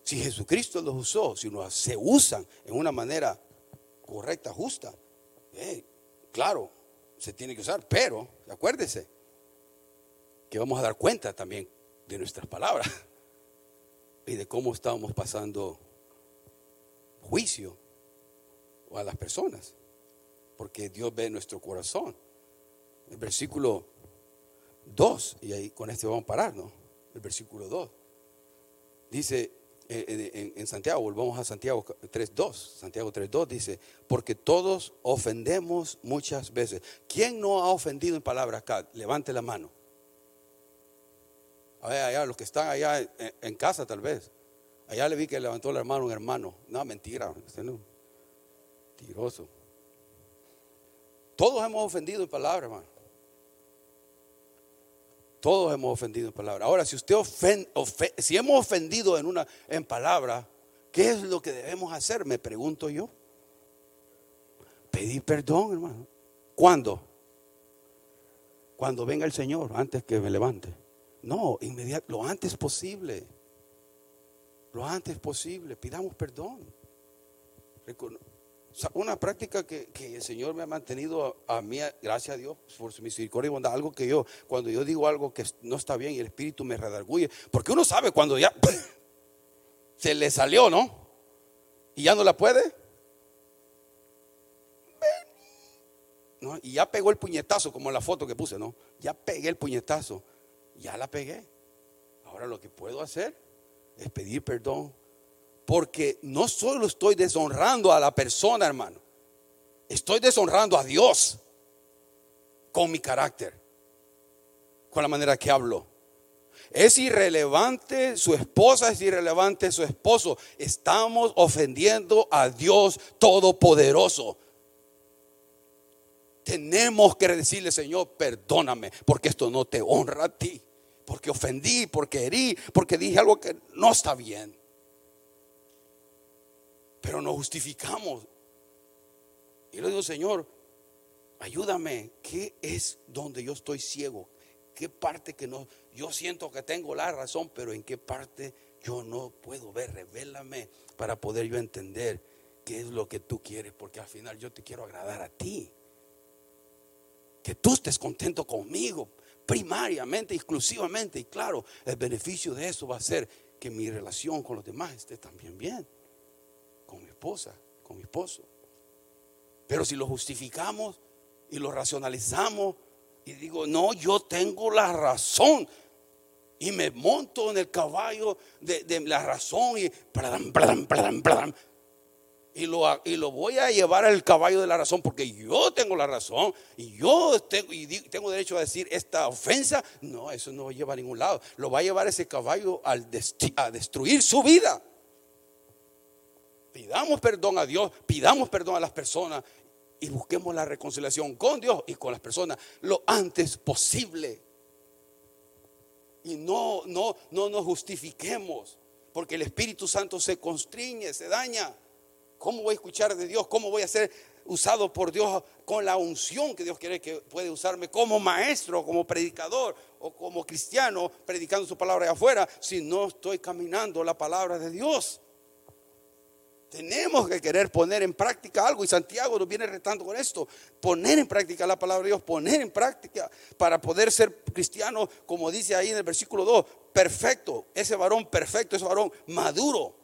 si Jesucristo los usó, si no se usan en una manera correcta, justa, eh, claro, se tiene que usar, pero acuérdese que vamos a dar cuenta también de nuestras palabras y de cómo estamos pasando juicio a las personas, porque Dios ve nuestro corazón. El versículo 2, y ahí con este vamos a parar, ¿no? El versículo 2. Dice eh, eh, en, Santiago, volvamos a Santiago 3.2, Santiago 3.2 dice, porque todos ofendemos muchas veces. ¿Quién no ha ofendido en palabras acá? Levante la mano. Allá, allá, los que están allá en, casa tal vez. Allá le vi que levantó la mano un hermano. No, mentira. Este no. Tiroso. Todos hemos ofendido en palabras, hermano. Todos hemos ofendido en palabras. Ahora, si usted ofende, si hemos ofendido en una en palabra, ¿qué es lo que debemos hacer? Me pregunto yo. Pedir perdón, hermano. ¿Cuándo? Cuando venga el Señor, antes que me levante. No, inmediato, lo antes posible. Lo antes posible. Pidamos perdón. Una práctica que, el Señor me ha mantenido a, mí, gracias a Dios, por su misericordia y bondad. Algo que yo, cuando yo digo algo que no está bien y el Espíritu me redarguye, porque uno sabe cuando ya se le salió, ¿no? Y ya no la puede. ¿No? Y ya pegó el puñetazo, como en la foto que puse, ¿no? Ya pegué el puñetazo ya la pegué. Ahora lo que puedo hacer es pedir perdón. Porque no solo estoy deshonrando a la persona, hermano. Estoy deshonrando a Dios con mi carácter, con la manera que hablo. Es irrelevante su esposa, es irrelevante su esposo. Estamos ofendiendo a Dios Todopoderoso. Tenemos que decirle, Señor, perdóname, porque esto no te honra a ti. Porque ofendí, porque herí, porque dije algo que no está bien. Pero nos justificamos. Y le digo, Señor, ayúdame. ¿Qué es donde yo estoy ciego? ¿Qué parte que no? Yo siento que tengo la razón, pero en qué parte yo no puedo ver. Revélame para poder yo entender qué es lo que tú quieres, porque al final yo te quiero agradar a ti que tú estés contento conmigo, primariamente, exclusivamente. Y claro, el beneficio de eso va a ser que mi relación con los demás esté también bien. Con mi esposa, con mi esposo. Pero si lo justificamos y lo racionalizamos y digo, no, yo tengo la razón. Y me monto en el caballo de, la razón y y lo, y lo voy a llevar al caballo de la razón porque yo tengo la razón y yo tengo, y tengo derecho a decir esta ofensa. No, eso no lleva a ningún lado. Lo va a llevar ese caballo al a destruir su vida. Pidamos perdón a Dios, pidamos perdón a las personas y busquemos la reconciliación con Dios y con las personas lo antes posible. Y no, no, no nos justifiquemos porque el Espíritu Santo se constriñe, se daña. ¿Cómo voy a escuchar de Dios? ¿Cómo voy a ser usado por Dios con la unción que Dios quiere que puede usarme como maestro, como predicador o como cristiano predicando su palabra de afuera si no estoy caminando la palabra de Dios? Tenemos que querer poner en práctica algo y Santiago nos viene retando con esto, poner en práctica la palabra de Dios, poner en práctica para poder ser cristiano, como dice ahí en el versículo 2, perfecto, ese varón perfecto, ese varón maduro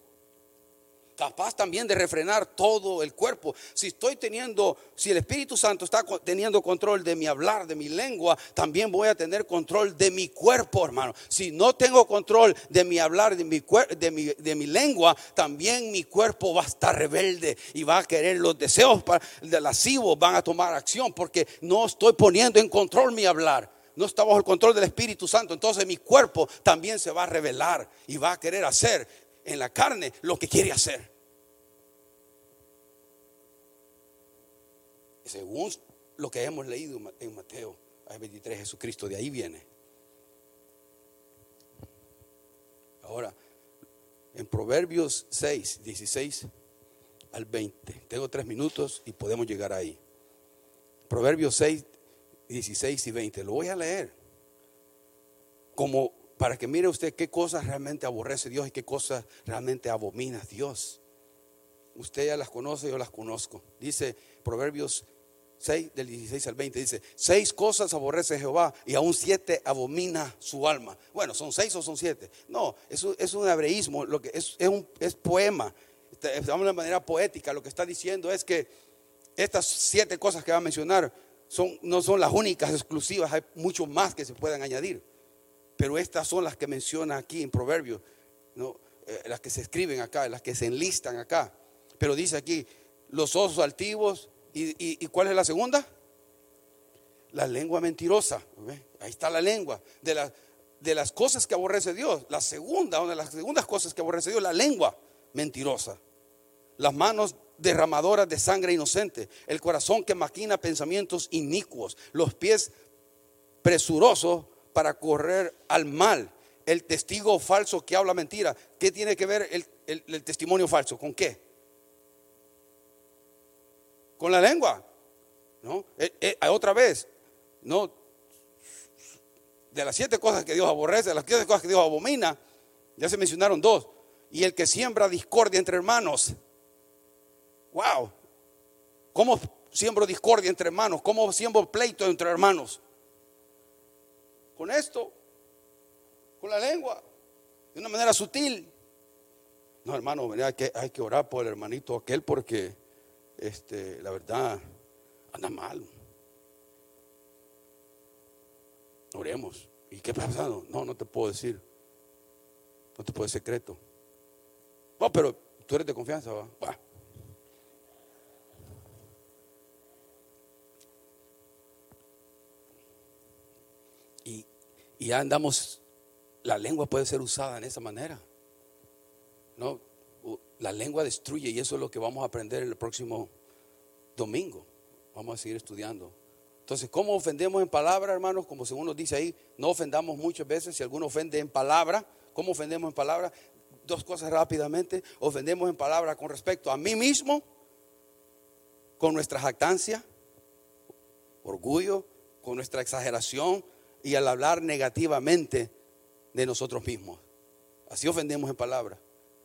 capaz también de refrenar todo el cuerpo. Si estoy teniendo, si el Espíritu Santo está teniendo control de mi hablar, de mi lengua, también voy a tener control de mi cuerpo, hermano. Si no tengo control de mi hablar, de mi, de mi, de mi lengua, también mi cuerpo va a estar rebelde y va a querer los deseos de lascivos, van a tomar acción porque no estoy poniendo en control mi hablar no está bajo el control del Espíritu Santo, entonces mi cuerpo también se va a revelar y va a querer hacer en la carne lo que quiere hacer. Según lo que hemos leído en Mateo 23, Jesucristo de ahí viene. Ahora, en Proverbios 6, 16 al 20. Tengo tres minutos y podemos llegar ahí. Proverbios 6, 16 y 20. Lo voy a leer. Como para que mire usted qué cosas realmente aborrece Dios y qué cosas realmente abomina Dios. Usted ya las conoce, yo las conozco. Dice Proverbios 6 del 16 al 20 dice, seis cosas aborrece Jehová y aún siete abomina su alma. Bueno, ¿son seis o son siete? No, es es un hebreísmo, lo que es, es, un es poema, de manera poética. Lo que está diciendo es que estas siete cosas que va a mencionar no son las únicas exclusivas, hay mucho más que se puedan añadir. Pero estas son las que menciona aquí en Proverbios, ¿no? Eh, las que se escriben acá, las que se enlistan acá. Pero dice aquí, los osos altivos, ¿y, cuál es la segunda? La lengua mentirosa. Ahí está la lengua. De, de las cosas que aborrece Dios, la segunda, una de las segundas cosas que aborrece Dios, la lengua mentirosa. Las manos derramadoras de sangre inocente, el corazón que maquina pensamientos inicuos, los pies presurosos para correr al mal, el testigo falso que habla mentira. ¿Qué tiene que ver el, testimonio falso? ¿Con qué? Con la lengua. ¿No? Eh, eh, otra vez, no. De las siete cosas que Dios aborrece, de las siete cosas que Dios abomina, ya se mencionaron dos. Y el que siembra discordia entre hermanos Wow. ¿Cómo siembro discordia entre hermanos? ¿Cómo siembro pleito entre hermanos? Con esto, con la lengua, de una manera sutil. No, hermano, hay que, hay que orar por el hermanito aquel porque este, la verdad anda mal. Oremos. ¿Y qué pasado? No, no te puedo decir. No te puedo decir secreto. No, pero tú eres de confianza, va. Y ya andamos, la lengua puede ser usada en esa manera. No, la lengua destruye y eso es lo que vamos a aprender el próximo domingo. Vamos a seguir estudiando. Entonces, ¿cómo ofendemos en palabra, hermanos? Como según nos dice ahí, no ofendamos muchas veces. Si alguno ofende en palabra, ¿cómo ofendemos en palabra? Dos cosas rápidamente. Ofendemos en palabra con respecto a mí mismo, con nuestra jactancia, orgullo, con nuestra exageración, y al hablar negativamente de nosotros mismos. Así ofendemos en palabra.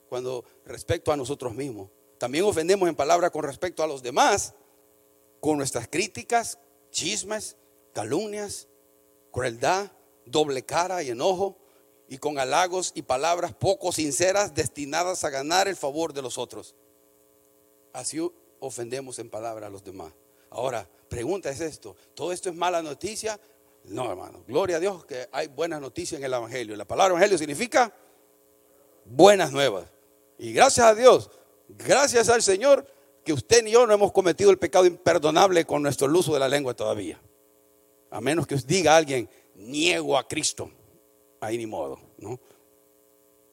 Cuando respecto a nosotros mismos. También ofendemos en palabra con respecto a los demás, con nuestras críticas, chismes, calumnias, crueldad, doble cara y enojo, y con halagos y palabras poco sinceras destinadas a ganar el favor de los otros. Así ofendemos en palabra a los demás. Ahora, pregunta es esto, ¿todo esto es mala noticia? No, hermano. Gloria a Dios que hay buenas noticias en el Evangelio. La palabra Evangelio significa buenas nuevas. Y gracias a Dios, gracias al Señor, que usted ni yo no hemos cometido el pecado imperdonable con nuestro uso de la lengua todavía. A menos que os diga alguien, niego a Cristo. Ahí ni modo, ¿no?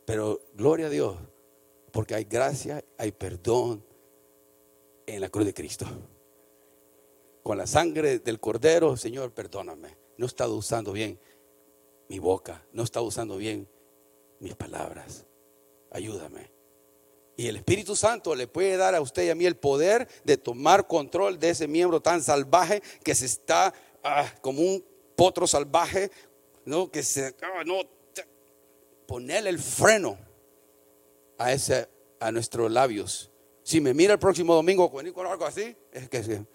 Pero gloria a Dios, porque hay gracia, hay perdón en la cruz de Cristo. Con la sangre del Cordero, Señor, perdóname no he estado usando bien mi boca, no he estado usando bien mis palabras. Ayúdame. Y el Espíritu Santo le puede dar a usted y a mí el poder de tomar control de ese miembro tan salvaje que se está ah, como un potro salvaje, no que se ah, no ponerle el freno a ese a nuestros labios. Si me mira el próximo domingo con algo así, es que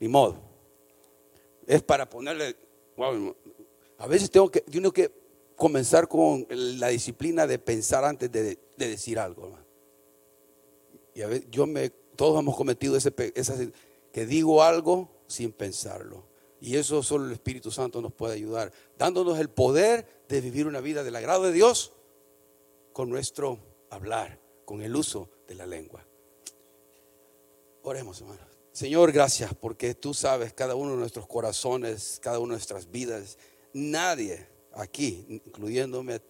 ni modo. Es para ponerle a veces tengo que, tengo que comenzar con la disciplina de pensar antes de, decir algo. Y a veces yo me, todos hemos cometido ese, esa, que digo algo sin pensarlo. Y eso solo el Espíritu Santo nos puede ayudar, dándonos el poder de vivir una vida del agrado de Dios con nuestro hablar, con el uso de la lengua. Oremos, hermano. Señor, gracias porque tú sabes cada uno de nuestros corazones, cada una de nuestras vidas. Nadie aquí, incluyéndome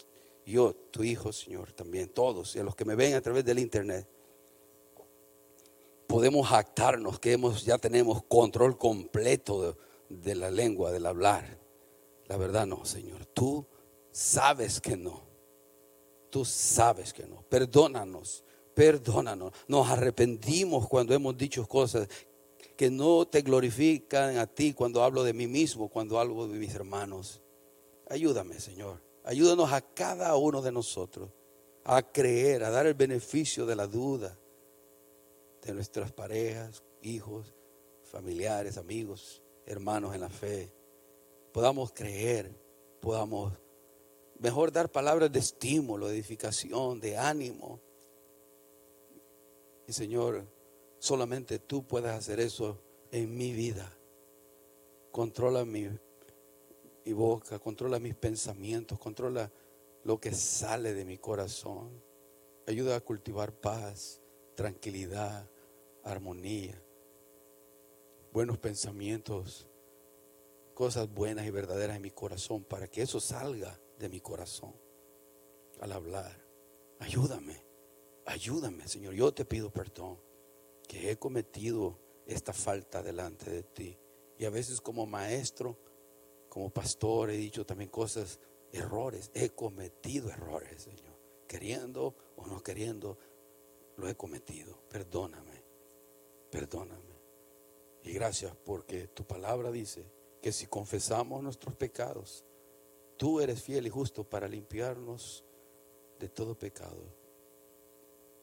yo, tu hijo, Señor, también todos, y a los que me ven a través del internet, podemos jactarnos que hemos, ya tenemos control completo de, de la lengua, del hablar. La verdad no, Señor. Tú sabes que no. Tú sabes que no. Perdónanos, perdónanos. Nos arrepentimos cuando hemos dicho cosas que no te glorifican a ti cuando hablo de mí mismo, cuando hablo de mis hermanos. Ayúdame, Señor. Ayúdanos a cada uno de nosotros a creer, a dar el beneficio de la duda de nuestras parejas, hijos, familiares, amigos, hermanos en la fe. Podamos creer, podamos mejor dar palabras de estímulo, de edificación, de ánimo. Y Señor, solamente tú puedes hacer eso en mi vida. Controla mi boca, controla mis pensamientos, controla lo que sale de mi corazón. Ayuda a cultivar paz, tranquilidad, armonía, buenos pensamientos, cosas buenas y verdaderas en mi corazón, para que eso salga de mi corazón al hablar. Ayúdame, ayúdame, Señor. Yo te pido perdón que he cometido esta falta delante de ti. Y a veces como maestro, como pastor he dicho también cosas, errores. He cometido errores, Señor. Queriendo o no queriendo, lo he cometido. Perdóname, perdóname. Y gracias porque tu palabra dice que si confesamos nuestros pecados, tú eres fiel y justo para limpiarnos de todo pecado.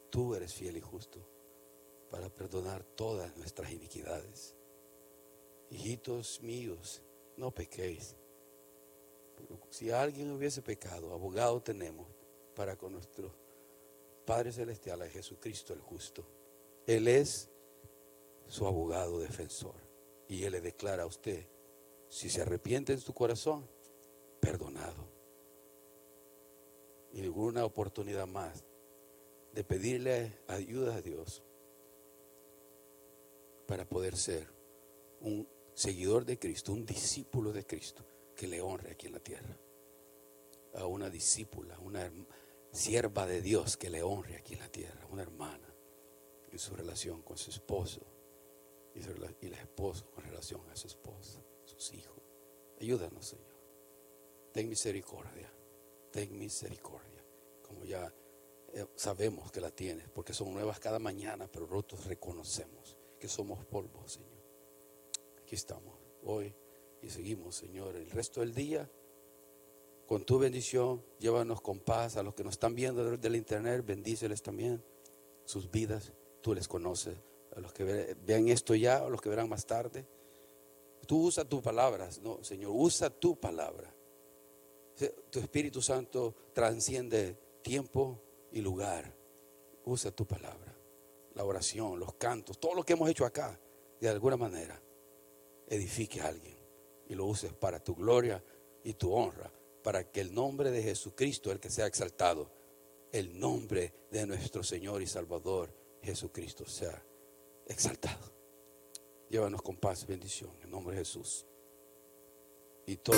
Tú eres fiel y justo para perdonar todas nuestras iniquidades. Hijitos míos, no pequéis. Si alguien hubiese pecado, abogado tenemos para con nuestro Padre Celestial, a Jesucristo el justo. Él es su abogado defensor. Y Él le declara a usted, si se arrepiente en su corazón, perdonado. Y ninguna oportunidad más de pedirle ayuda a Dios para poder ser un seguidor de Cristo, un discípulo de Cristo, que le honre aquí en la tierra. A una discípula, una sierva de Dios que le honre aquí en la tierra, una hermana en su relación con su esposo y, el esposo con relación a su esposa, sus hijos. Ayúdanos, Señor. Ten misericordia, ten misericordia, como ya eh, sabemos que la tienes, porque son nuevas cada mañana, pero nosotros reconocemos que somos polvo, Señor aquí estamos hoy y seguimos, Señor, el resto del día. Con tu bendición, llévanos con paz a los que nos están viendo desde el internet, bendíceles también sus vidas, tú les conoces, a los que vean esto ya, a los que verán más tarde. Tú usa tus palabras, no, Señor, usa tu palabra. Tu Espíritu Santo transciende tiempo y lugar. Usa tu palabra, la oración, los cantos, todo lo que hemos hecho acá, de alguna manera edifique a alguien y lo uses para tu gloria y tu honra, para que el nombre de Jesucristo, el que sea exaltado, el nombre de nuestro Señor y Salvador Jesucristo sea exaltado. Llévanos con paz y bendición en nombre de Jesús. Y todo.